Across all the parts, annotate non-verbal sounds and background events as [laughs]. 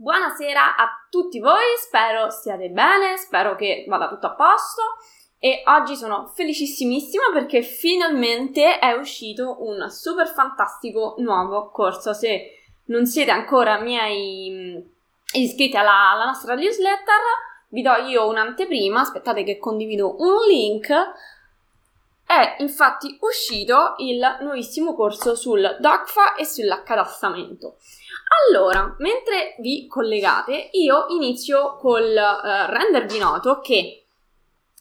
Buonasera a tutti voi, spero stiate bene, spero che vada tutto a posto. E oggi sono felicissimissima perché finalmente è uscito un super fantastico nuovo corso. Se non siete ancora miei mm, iscritti alla, alla nostra newsletter, vi do io un'anteprima, aspettate che condivido un link è infatti uscito il nuovissimo corso sul DOCFA e sull'accatastamento. Allora, mentre vi collegate, io inizio col uh, rendervi noto che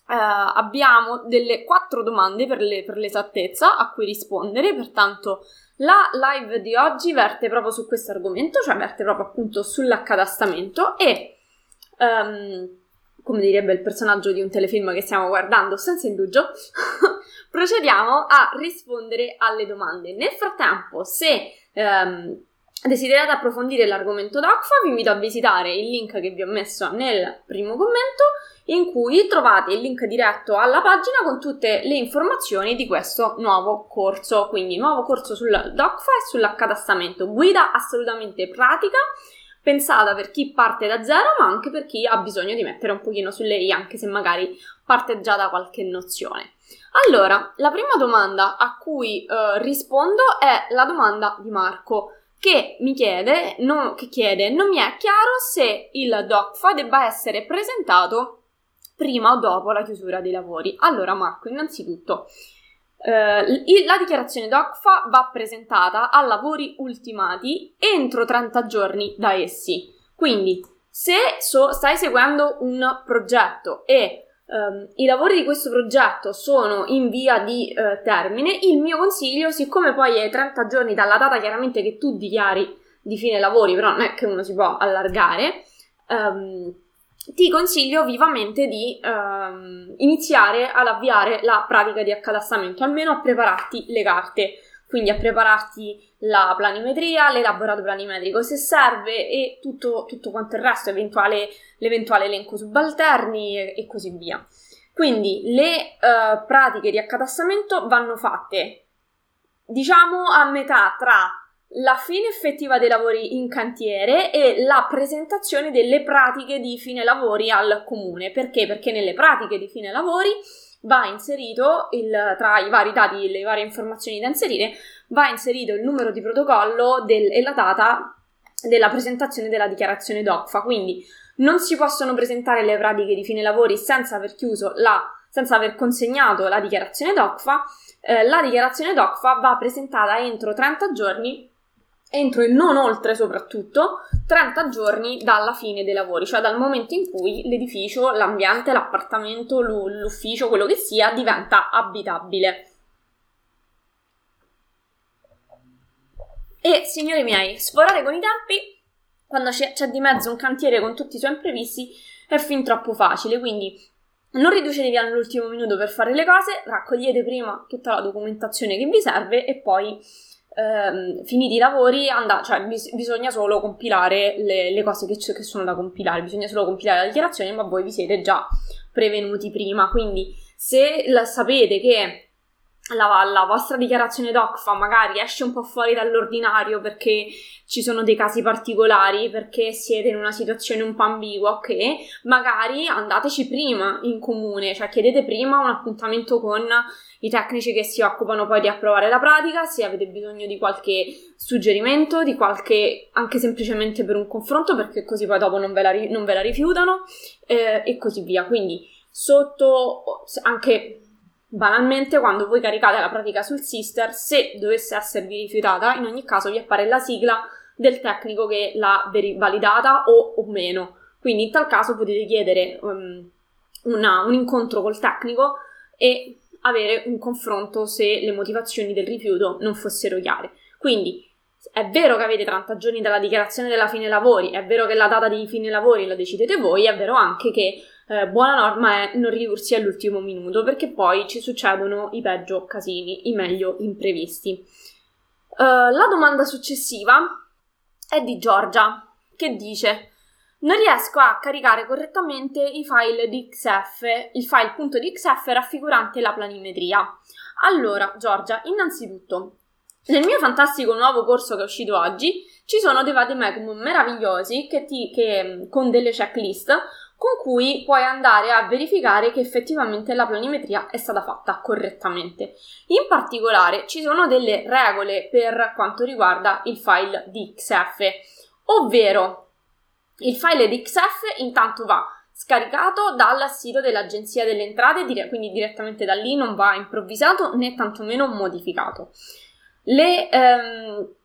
uh, abbiamo delle quattro domande per, le, per l'esattezza a cui rispondere, pertanto la live di oggi verte proprio su questo argomento, cioè verte proprio appunto sull'accatastamento e... Um, come direbbe il personaggio di un telefilm che stiamo guardando, senza indugio, [laughs] procediamo a rispondere alle domande. Nel frattempo, se um, desiderate approfondire l'argomento DOCFA, vi invito a visitare il link che vi ho messo nel primo commento, in cui trovate il link diretto alla pagina con tutte le informazioni di questo nuovo corso. Quindi, nuovo corso sul DOCFA e sull'accatastamento. Guida assolutamente pratica pensata per chi parte da zero, ma anche per chi ha bisogno di mettere un pochino sulle i, anche se magari parte già da qualche nozione. Allora, la prima domanda a cui uh, rispondo è la domanda di Marco che mi chiede, no, che chiede, non mi è chiaro se il DOCFA debba essere presentato prima o dopo la chiusura dei lavori. Allora Marco, innanzitutto, eh, la dichiarazione DOCFA va presentata a lavori ultimati entro 30 giorni da essi. Quindi, se so, stai seguendo un progetto e um, i lavori di questo progetto sono in via di uh, termine, il mio consiglio, siccome poi è 30 giorni dalla data chiaramente che tu dichiari di fine lavori, però non è che uno si può allargare, um, ti consiglio vivamente di um, iniziare ad avviare la pratica di accatastamento, almeno a prepararti le carte, quindi a prepararti la planimetria, l'elaborato planimetrico se serve e tutto, tutto quanto il resto, eventuale, l'eventuale elenco subalterni e, e così via. Quindi le uh, pratiche di accatastamento vanno fatte, diciamo, a metà tra la fine effettiva dei lavori in cantiere e la presentazione delle pratiche di fine lavori al comune. Perché? Perché nelle pratiche di fine lavori va inserito il, tra i vari dati le varie informazioni da inserire, va inserito il numero di protocollo del, e la data della presentazione della dichiarazione DOCFA. Quindi non si possono presentare le pratiche di fine lavori senza aver chiuso la, senza aver consegnato la dichiarazione DOCFA. Eh, la dichiarazione DOCFA va presentata entro 30 giorni entro e non oltre soprattutto 30 giorni dalla fine dei lavori, cioè dal momento in cui l'edificio, l'ambiente, l'appartamento, l'ufficio, quello che sia, diventa abitabile. E signori miei, sforare con i tempi quando c'è, c'è di mezzo un cantiere con tutti i suoi imprevisti è fin troppo facile, quindi non riducetevi all'ultimo minuto per fare le cose, raccogliete prima tutta la documentazione che vi serve e poi ehm, finiti i lavori, and- cioè, bis- bisogna solo compilare le, le cose che, c- che, sono da compilare, bisogna solo compilare la dichiarazione, ma voi vi siete già prevenuti prima. Quindi, se la- sapete che la, la, vostra dichiarazione DOCFA magari esce un po' fuori dall'ordinario perché ci sono dei casi particolari, perché siete in una situazione un po' ambigua, ok? Magari andateci prima in comune, cioè chiedete prima un appuntamento con i tecnici che si occupano poi di approvare la pratica, se avete bisogno di qualche suggerimento, di qualche anche semplicemente per un confronto, perché così poi dopo non ve la, non ve la rifiutano eh, e così via. Quindi sotto anche banalmente quando voi caricate la pratica sul sister, se dovesse esservi rifiutata, in ogni caso vi appare la sigla del tecnico che l'ha validata o, o, meno. Quindi in tal caso potete chiedere um, una, un incontro col tecnico e avere un confronto se le motivazioni del rifiuto non fossero chiare. Quindi è vero che avete 30 giorni dalla dichiarazione della fine lavori, è vero che la data di fine lavori la decidete voi, è vero anche che eh, buona norma è non ridursi all'ultimo minuto perché poi ci succedono i peggio casini, i meglio imprevisti. Uh, la domanda successiva è di Giorgia che dice non riesco a caricare correttamente i file di XF, il file .dxf raffigurante la planimetria. Allora, Giorgia, innanzitutto, nel mio fantastico nuovo corso che è uscito oggi, ci sono dei vademecum meravigliosi che ti, che, con delle checklist con cui puoi andare a verificare che effettivamente la planimetria è stata fatta correttamente. In particolare ci sono delle regole per quanto riguarda il file di XF, ovvero il file di XF intanto va scaricato dal sito dell'Agenzia delle Entrate, quindi direttamente da lì non va improvvisato né tantomeno modificato. Le, ehm,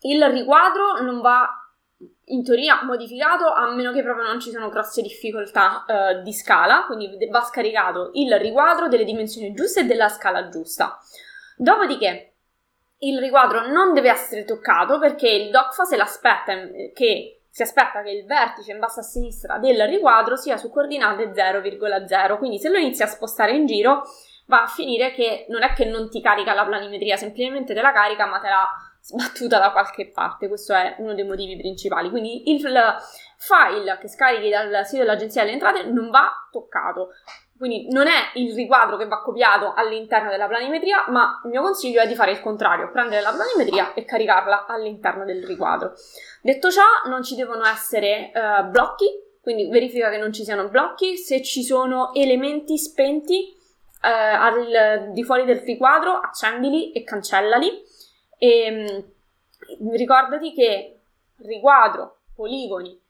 il riquadro non va in teoria modificato a meno che proprio non ci siano grosse difficoltà eh, di scala, quindi va scaricato il riquadro delle dimensioni giuste e della scala giusta. Dopodiché il riquadro non deve essere toccato perché il DOCFA se l'aspetta eh, che si aspetta che il vertice in basso a sinistra del riquadro sia su coordinate 0,0, quindi se lo inizi a spostare in giro va a finire che non è che non ti carica la planimetria, semplicemente te la carica ma te la sbattuta da qualche parte, questo è uno dei motivi principali. Quindi il file che scarichi dal sito dell'Agenzia delle Entrate non va toccato. Quindi non è il riquadro che va copiato all'interno della planimetria, ma il mio consiglio è di fare il contrario, prendere la planimetria e caricarla all'interno del riquadro. Detto ciò, non ci devono essere uh, blocchi, quindi verifica che non ci siano blocchi. Se ci sono elementi spenti uh, al, di fuori del riquadro, accendili e cancellali e ehm, ricordati che riquadro, poligoni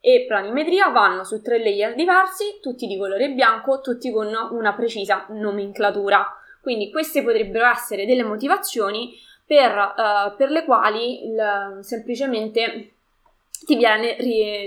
e planimetria vanno su tre layer diversi, tutti di colore bianco, tutti con una precisa nomenclatura. Quindi queste potrebbero essere delle motivazioni per, uh, per le quali il, semplicemente viene,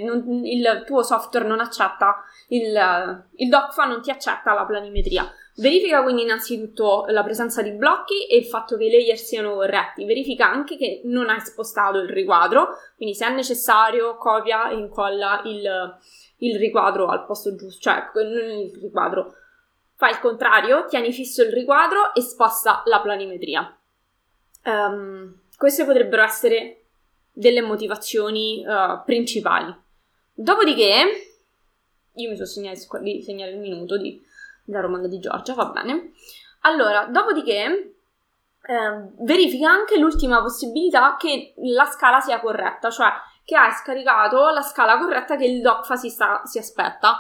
non, il tuo software non accetta, il, il DOCFA non ti accetta la planimetria. Verifica quindi innanzitutto la presenza di blocchi e il fatto che i layer siano corretti. Verifica anche che non hai spostato il riquadro, quindi se è necessario copia e incolla il, il riquadro al posto giusto, cioè non il riquadro. Fai il contrario, tieni fisso il riquadro e sposta la planimetria. Um, queste potrebbero essere delle motivazioni uh, principali. Dopodiché, io mi sono segnato di segnare il minuto di la romanda di Giorgia, va bene. Allora, dopodiché eh, verifica anche l'ultima possibilità che la scala sia corretta, cioè che hai scaricato la scala corretta che il DOCFA si, sta, si aspetta.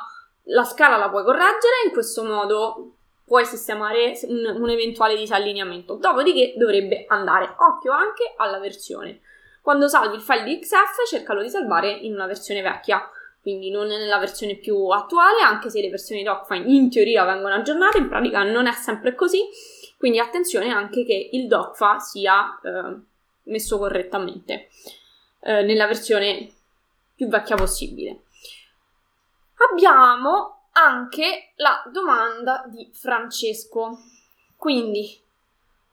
La scala la puoi correggere, in questo modo puoi sistemare un, un eventuale disallineamento. Dopodiché dovrebbe andare. Occhio anche alla versione. Quando salvi il file di XF, cercalo di salvare in una versione vecchia quindi non nella versione più attuale, anche se le versioni DocFine in teoria vengono aggiornate, in pratica non è sempre così, quindi attenzione anche che il DocFa sia eh, messo correttamente eh, nella versione più vecchia possibile. Abbiamo anche la domanda di Francesco. Quindi,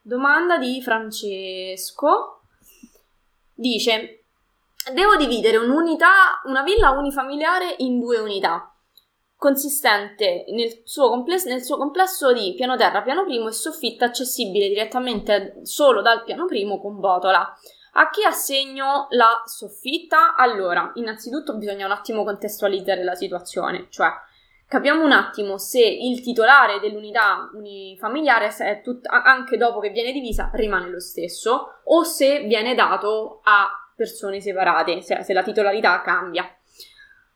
domanda di Francesco dice Devo dividere un'unità, una villa unifamiliare in due unità, consistente nel suo, complesso, nel suo complesso di piano terra, piano primo e soffitta accessibile direttamente solo dal piano primo con botola. A chi assegno la soffitta? Allora, innanzitutto bisogna un attimo contestualizzare la situazione, cioè capiamo un attimo se il titolare dell'unità unifamiliare, tut- anche dopo che viene divisa, rimane lo stesso, o se viene dato a persone separate, se, se la titolarità cambia.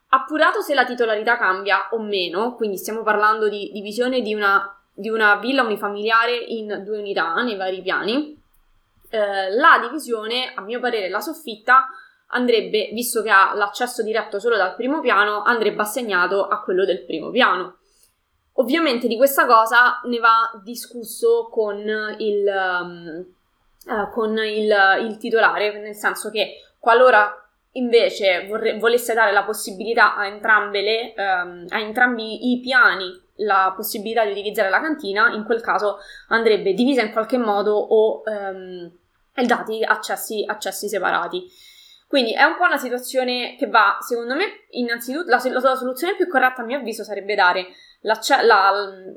Appurato se la titolarità cambia o meno, quindi stiamo parlando di divisione di una, di una villa unifamiliare in due unità nei vari piani, eh, la divisione, a mio parere, la soffitta andrebbe, visto che ha l'accesso diretto solo dal primo piano, andrebbe assegnato a quello del primo piano. Ovviamente di questa cosa ne va discusso con il, um, uh, con il, il, titolare, nel senso che qualora invece vorre- volesse dare la possibilità a, le, um, a entrambi i piani la possibilità di utilizzare la cantina, in quel caso andrebbe divisa in qualche modo o um, dati accessi, accessi separati. Quindi è un po' una situazione che va, secondo me, innanzitutto la, la soluzione più corretta a mio avviso sarebbe dare la,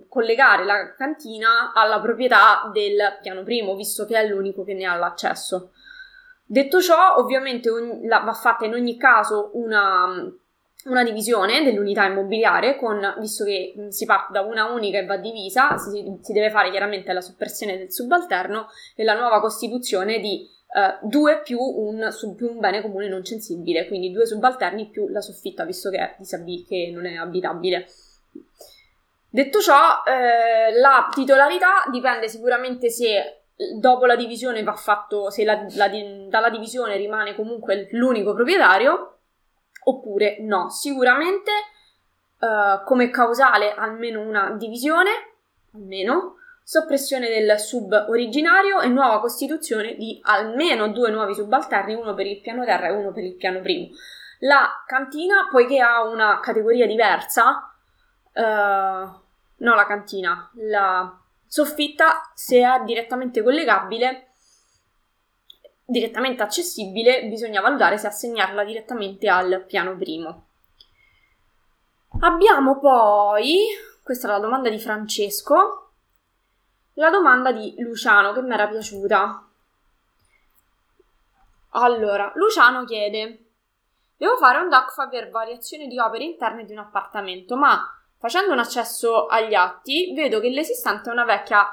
collegare la cantina alla proprietà del piano primo, visto che è l'unico che ne ha l'accesso. Detto ciò, ovviamente ogni, la, va fatta in ogni caso una, una divisione dell'unità immobiliare, con, visto che si parte da una unica e va divisa, si, si deve fare chiaramente la soppressione del subalterno e la nuova costituzione di uh, 2 più un, più un, bene comune non censibile, quindi due subalterni più la soffitta, visto che, è che non è abitabile. Detto ciò, eh, la titolarità dipende sicuramente se dopo la divisione va fatto, se la, la, dalla divisione rimane comunque l'unico proprietario oppure no. Sicuramente uh, come causale almeno una divisione, almeno, soppressione del sub originario e nuova costituzione di almeno due nuovi subalterni, uno per il piano terra e uno per il piano primo. La cantina, poiché ha una categoria diversa, uh, no la cantina, la soffitta, è direttamente collegabile, direttamente accessibile, bisogna valutare se assegnarla direttamente al piano primo. Abbiamo poi, questa è la domanda di Francesco, la domanda di Luciano che mi era piaciuta. Allora, Luciano chiede: Devo fare un DACFA per variazione di opere interne di un appartamento, ma facendo un accesso agli atti vedo che l'esistente è una vecchia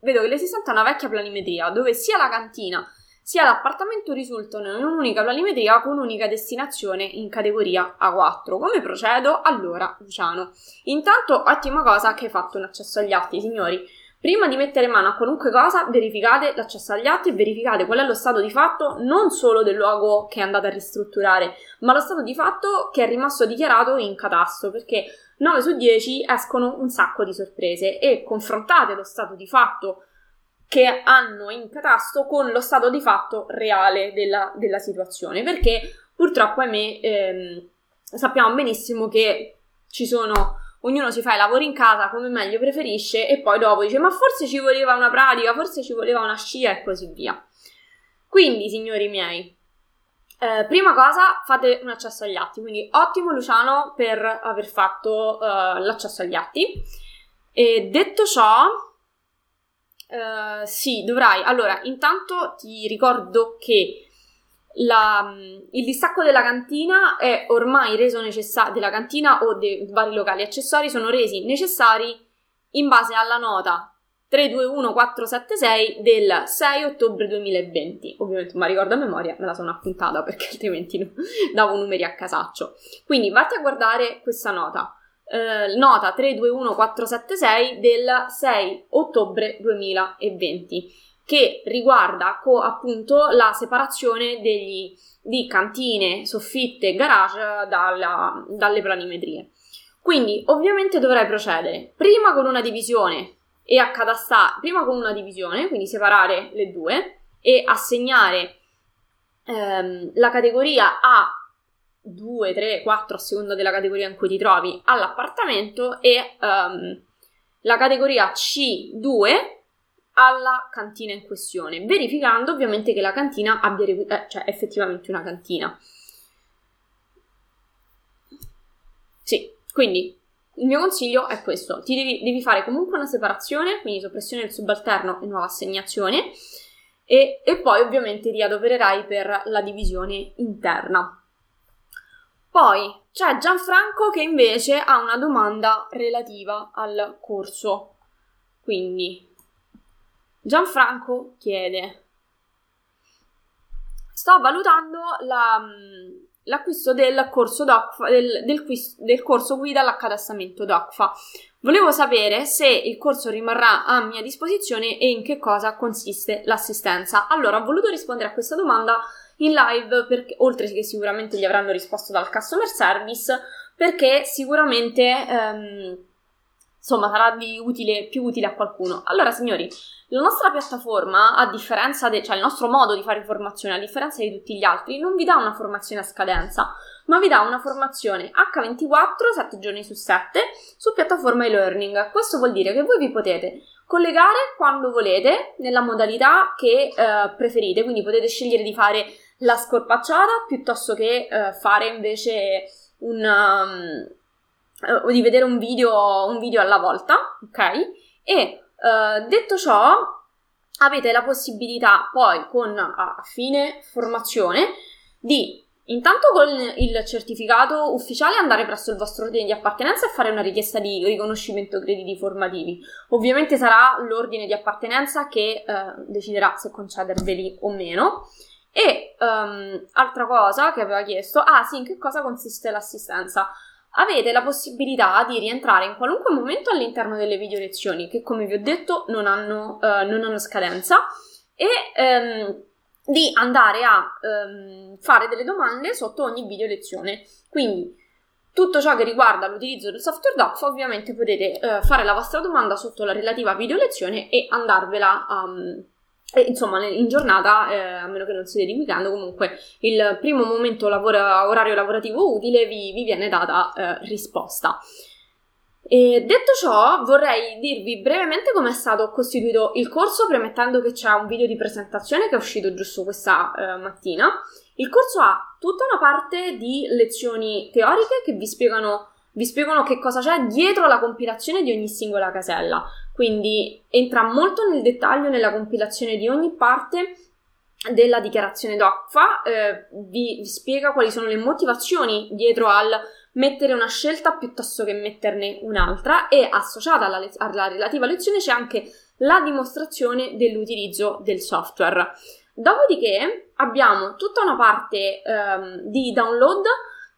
vedo che l'esistente è una vecchia planimetria dove sia la cantina sia l'appartamento risultano in un'unica planimetria con un'unica destinazione in categoria A4. Come procedo? Allora, Luciano, intanto ottima cosa che hai fatto un accesso agli atti, signori. Prima di mettere mano a qualunque cosa, verificate l'accesso agli atti e verificate qual è lo stato di fatto non solo del luogo che andate a ristrutturare, ma lo stato di fatto che è rimasto dichiarato in catasto, perché 9 su 10 escono un sacco di sorprese e confrontate lo stato di fatto che hanno in catasto con lo stato di fatto reale della, della situazione, perché purtroppo, ahimè, ehm, sappiamo benissimo che ci sono ognuno si fa i lavori in casa come meglio preferisce e poi dopo dice ma forse ci voleva una pratica, forse ci voleva una scia e così via. Quindi, signori miei, eh, prima cosa fate un accesso agli atti, quindi ottimo Luciano per aver fatto uh, l'accesso agli atti. E detto ciò, Uh, sì, dovrai. Allora, intanto ti ricordo che la, il distacco della cantina è ormai reso necessario, della cantina o dei vari locali accessori sono resi necessari in base alla nota 321476 del 6 ottobre 2020. Ovviamente, ma ricordo a memoria, me la sono appuntata perché [laughs] altrimenti no, davo numeri a casaccio. Quindi vatti a guardare questa nota eh, nota 321476 del 6 ottobre 2020 che riguarda co- appunto la separazione degli, di cantine, soffitte e garage dalla, dalle planimetrie. Quindi ovviamente dovrai procedere prima con una divisione e accadastare, prima con una divisione, quindi separare le due e assegnare ehm, la categoria A 2, 3, 4 a seconda della categoria in cui ti trovi all'appartamento e um, la categoria C2 alla cantina in questione, verificando ovviamente che la cantina abbia eh, cioè effettivamente una cantina. Sì, quindi il mio consiglio è questo: ti devi, devi fare comunque una separazione, quindi soppressione del subalterno e nuova assegnazione, e, e poi ovviamente ti adopererai per la divisione interna. Poi c'è Gianfranco che invece ha una domanda relativa al corso. Quindi Gianfranco chiede: Sto valutando la, l'acquisto del corso, DOCFA, del, del, del corso guida all'accadastamento DOCFA. Volevo sapere se il corso rimarrà a mia disposizione e in che cosa consiste l'assistenza. Allora, ho voluto rispondere a questa domanda in live, perché, oltre che sicuramente gli avranno risposto dal customer service, perché sicuramente ehm, insomma sarà utile, più utile a qualcuno. Allora, signori, la nostra piattaforma, a differenza de, cioè nostro modo di fare formazione, a differenza di tutti gli altri, non vi dà una formazione a scadenza, ma vi dà una formazione H24, 7 giorni su 7, su piattaforma e-learning. Questo vuol dire che voi vi potete collegare quando volete, nella modalità che eh, preferite, quindi potete scegliere di fare la scorpacciata piuttosto che uh, fare invece un, um, uh, di vedere un video, un video alla volta, ok? E uh, detto ciò, avete la possibilità poi con a fine formazione di Intanto con il certificato ufficiale andare presso il vostro ordine di appartenenza e fare una richiesta di riconoscimento crediti formativi. Ovviamente sarà l'ordine di appartenenza che eh, deciderà se concederveli o meno. E um, altra cosa che aveva chiesto, ah sì, in che cosa consiste l'assistenza? Avete la possibilità di rientrare in qualunque momento all'interno delle video lezioni che come vi ho detto non hanno, uh, non hanno scadenza e um, di andare a um, fare delle domande sotto ogni video lezione. Quindi tutto ciò che riguarda l'utilizzo del software Docs, ovviamente potete uh, fare la vostra domanda sotto la relativa video lezione e andarvela a. Um, e, insomma, in giornata, eh, a meno che non siete di weekend, comunque il primo momento lavora, orario lavorativo utile vi, vi viene data eh, risposta. E detto ciò, vorrei dirvi brevemente come è stato costituito il corso, premettendo che c'è un video di presentazione che è uscito giusto questa eh, mattina. Il corso ha tutta una parte di lezioni teoriche che vi spiegano, vi spiegano che cosa c'è dietro la compilazione di ogni singola casella. Quindi entra molto nel dettaglio nella compilazione di ogni parte della dichiarazione DOCFA, eh, vi, vi spiega quali sono le motivazioni dietro al mettere una scelta piuttosto che metterne un'altra e associata alla, le- alla relativa lezione c'è anche la dimostrazione dell'utilizzo del software. Dopodiché abbiamo tutta una parte ehm, di download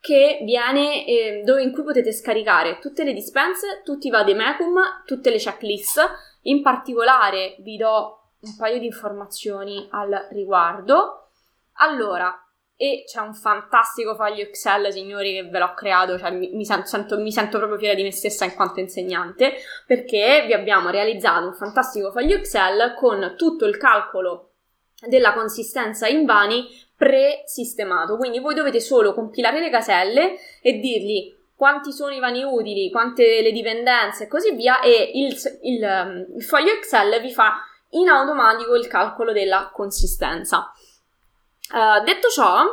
che viene eh, dove in cui potete scaricare tutte le dispense, tutti i vademecum, tutte le checklist. In particolare vi do un paio di informazioni al riguardo. Allora, e c'è un fantastico foglio Excel, signori, che ve l'ho creato, cioè mi, mi, sento, mi, sento, proprio fiera di me stessa in quanto insegnante, perché vi abbiamo realizzato un fantastico foglio Excel con tutto il calcolo della consistenza in vani pre-sistemato. Quindi voi dovete solo compilare le caselle e dirgli quanti sono i vani utili, quante le dipendenze e così via, e il, il, il foglio Excel vi fa in automatico il calcolo della consistenza. Uh, detto ciò,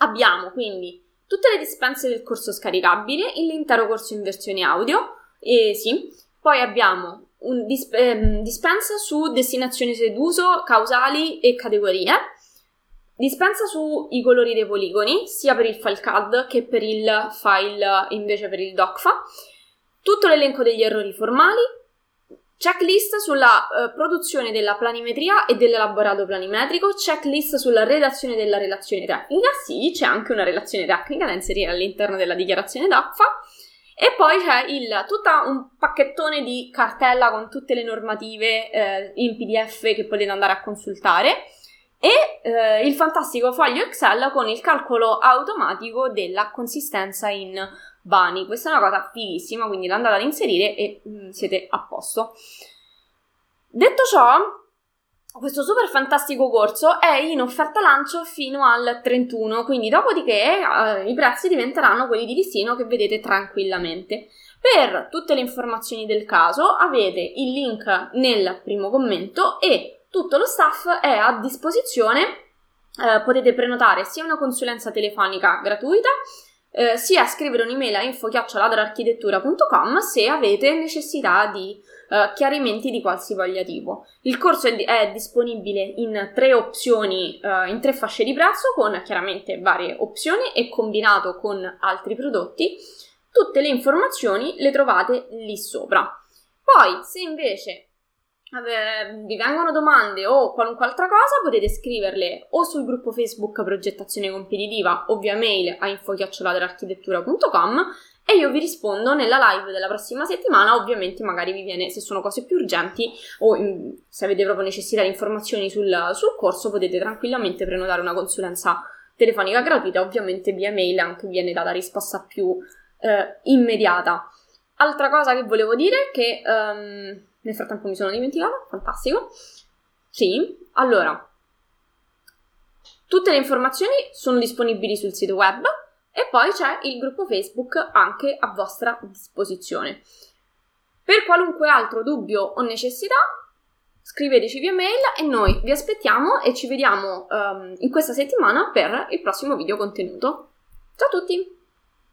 abbiamo quindi tutte le dispense del corso scaricabile, l'intero corso in versione audio, e sì, poi abbiamo un dis- ehm, dispensa su destinazioni d'uso, causali e categorie, dispensa sui colori dei poligoni, sia per il file CAD che per il file invece per il DOCFA, tutto l'elenco degli errori formali, Checklist sulla uh, produzione della planimetria e dell'elaborato planimetrico, checklist sulla redazione della relazione tecnica, sì, c'è anche una relazione tecnica da inserire all'interno della dichiarazione d'AFFA, e poi c'è il, tutto un pacchettone di cartella con tutte le normative eh, in PDF che potete andare a consultare e eh, il fantastico foglio Excel con il calcolo automatico della consistenza in vani. Questa è una cosa fighissima, quindi l'andate ad inserire e mh, mm, siete a posto. Detto ciò, questo super fantastico corso è in offerta lancio fino al 31, quindi dopodiché eh, i prezzi diventeranno quelli di listino che vedete tranquillamente. Per tutte le informazioni del caso avete il link nel primo commento e tutto lo staff è a disposizione. Eh, potete prenotare sia una consulenza telefonica gratuita eh, sia scrivere un'email a info-ladararchitettura.com se avete necessità di eh, chiarimenti di qualsivoglia tipo. Il corso è, è disponibile in tre opzioni, eh, in tre fasce di prezzo, con chiaramente varie opzioni e combinato con altri prodotti. Tutte le informazioni le trovate lì sopra. Poi, se invece vi vengono domande o qualunque altra cosa, potete scriverle o sul gruppo Facebook Progettazione Competitiva o via mail a info-architettura.com e io vi rispondo nella live della prossima settimana. Ovviamente, magari vi viene, se sono cose più urgenti o in, se avete proprio necessità di informazioni sul, sul corso, potete tranquillamente prenotare una consulenza telefonica gratuita. Ovviamente, via mail anche viene data risposta più eh, immediata. Altra cosa che volevo dire è che. Um, nel frattempo mi sono dimenticata, fantastico. Sì, allora, tutte le informazioni sono disponibili sul sito web e poi c'è il gruppo Facebook anche a vostra disposizione. Per qualunque altro dubbio o necessità, scriveteci via mail e noi vi aspettiamo e ci vediamo um, in questa settimana per il prossimo video contenuto. Ciao a tutti!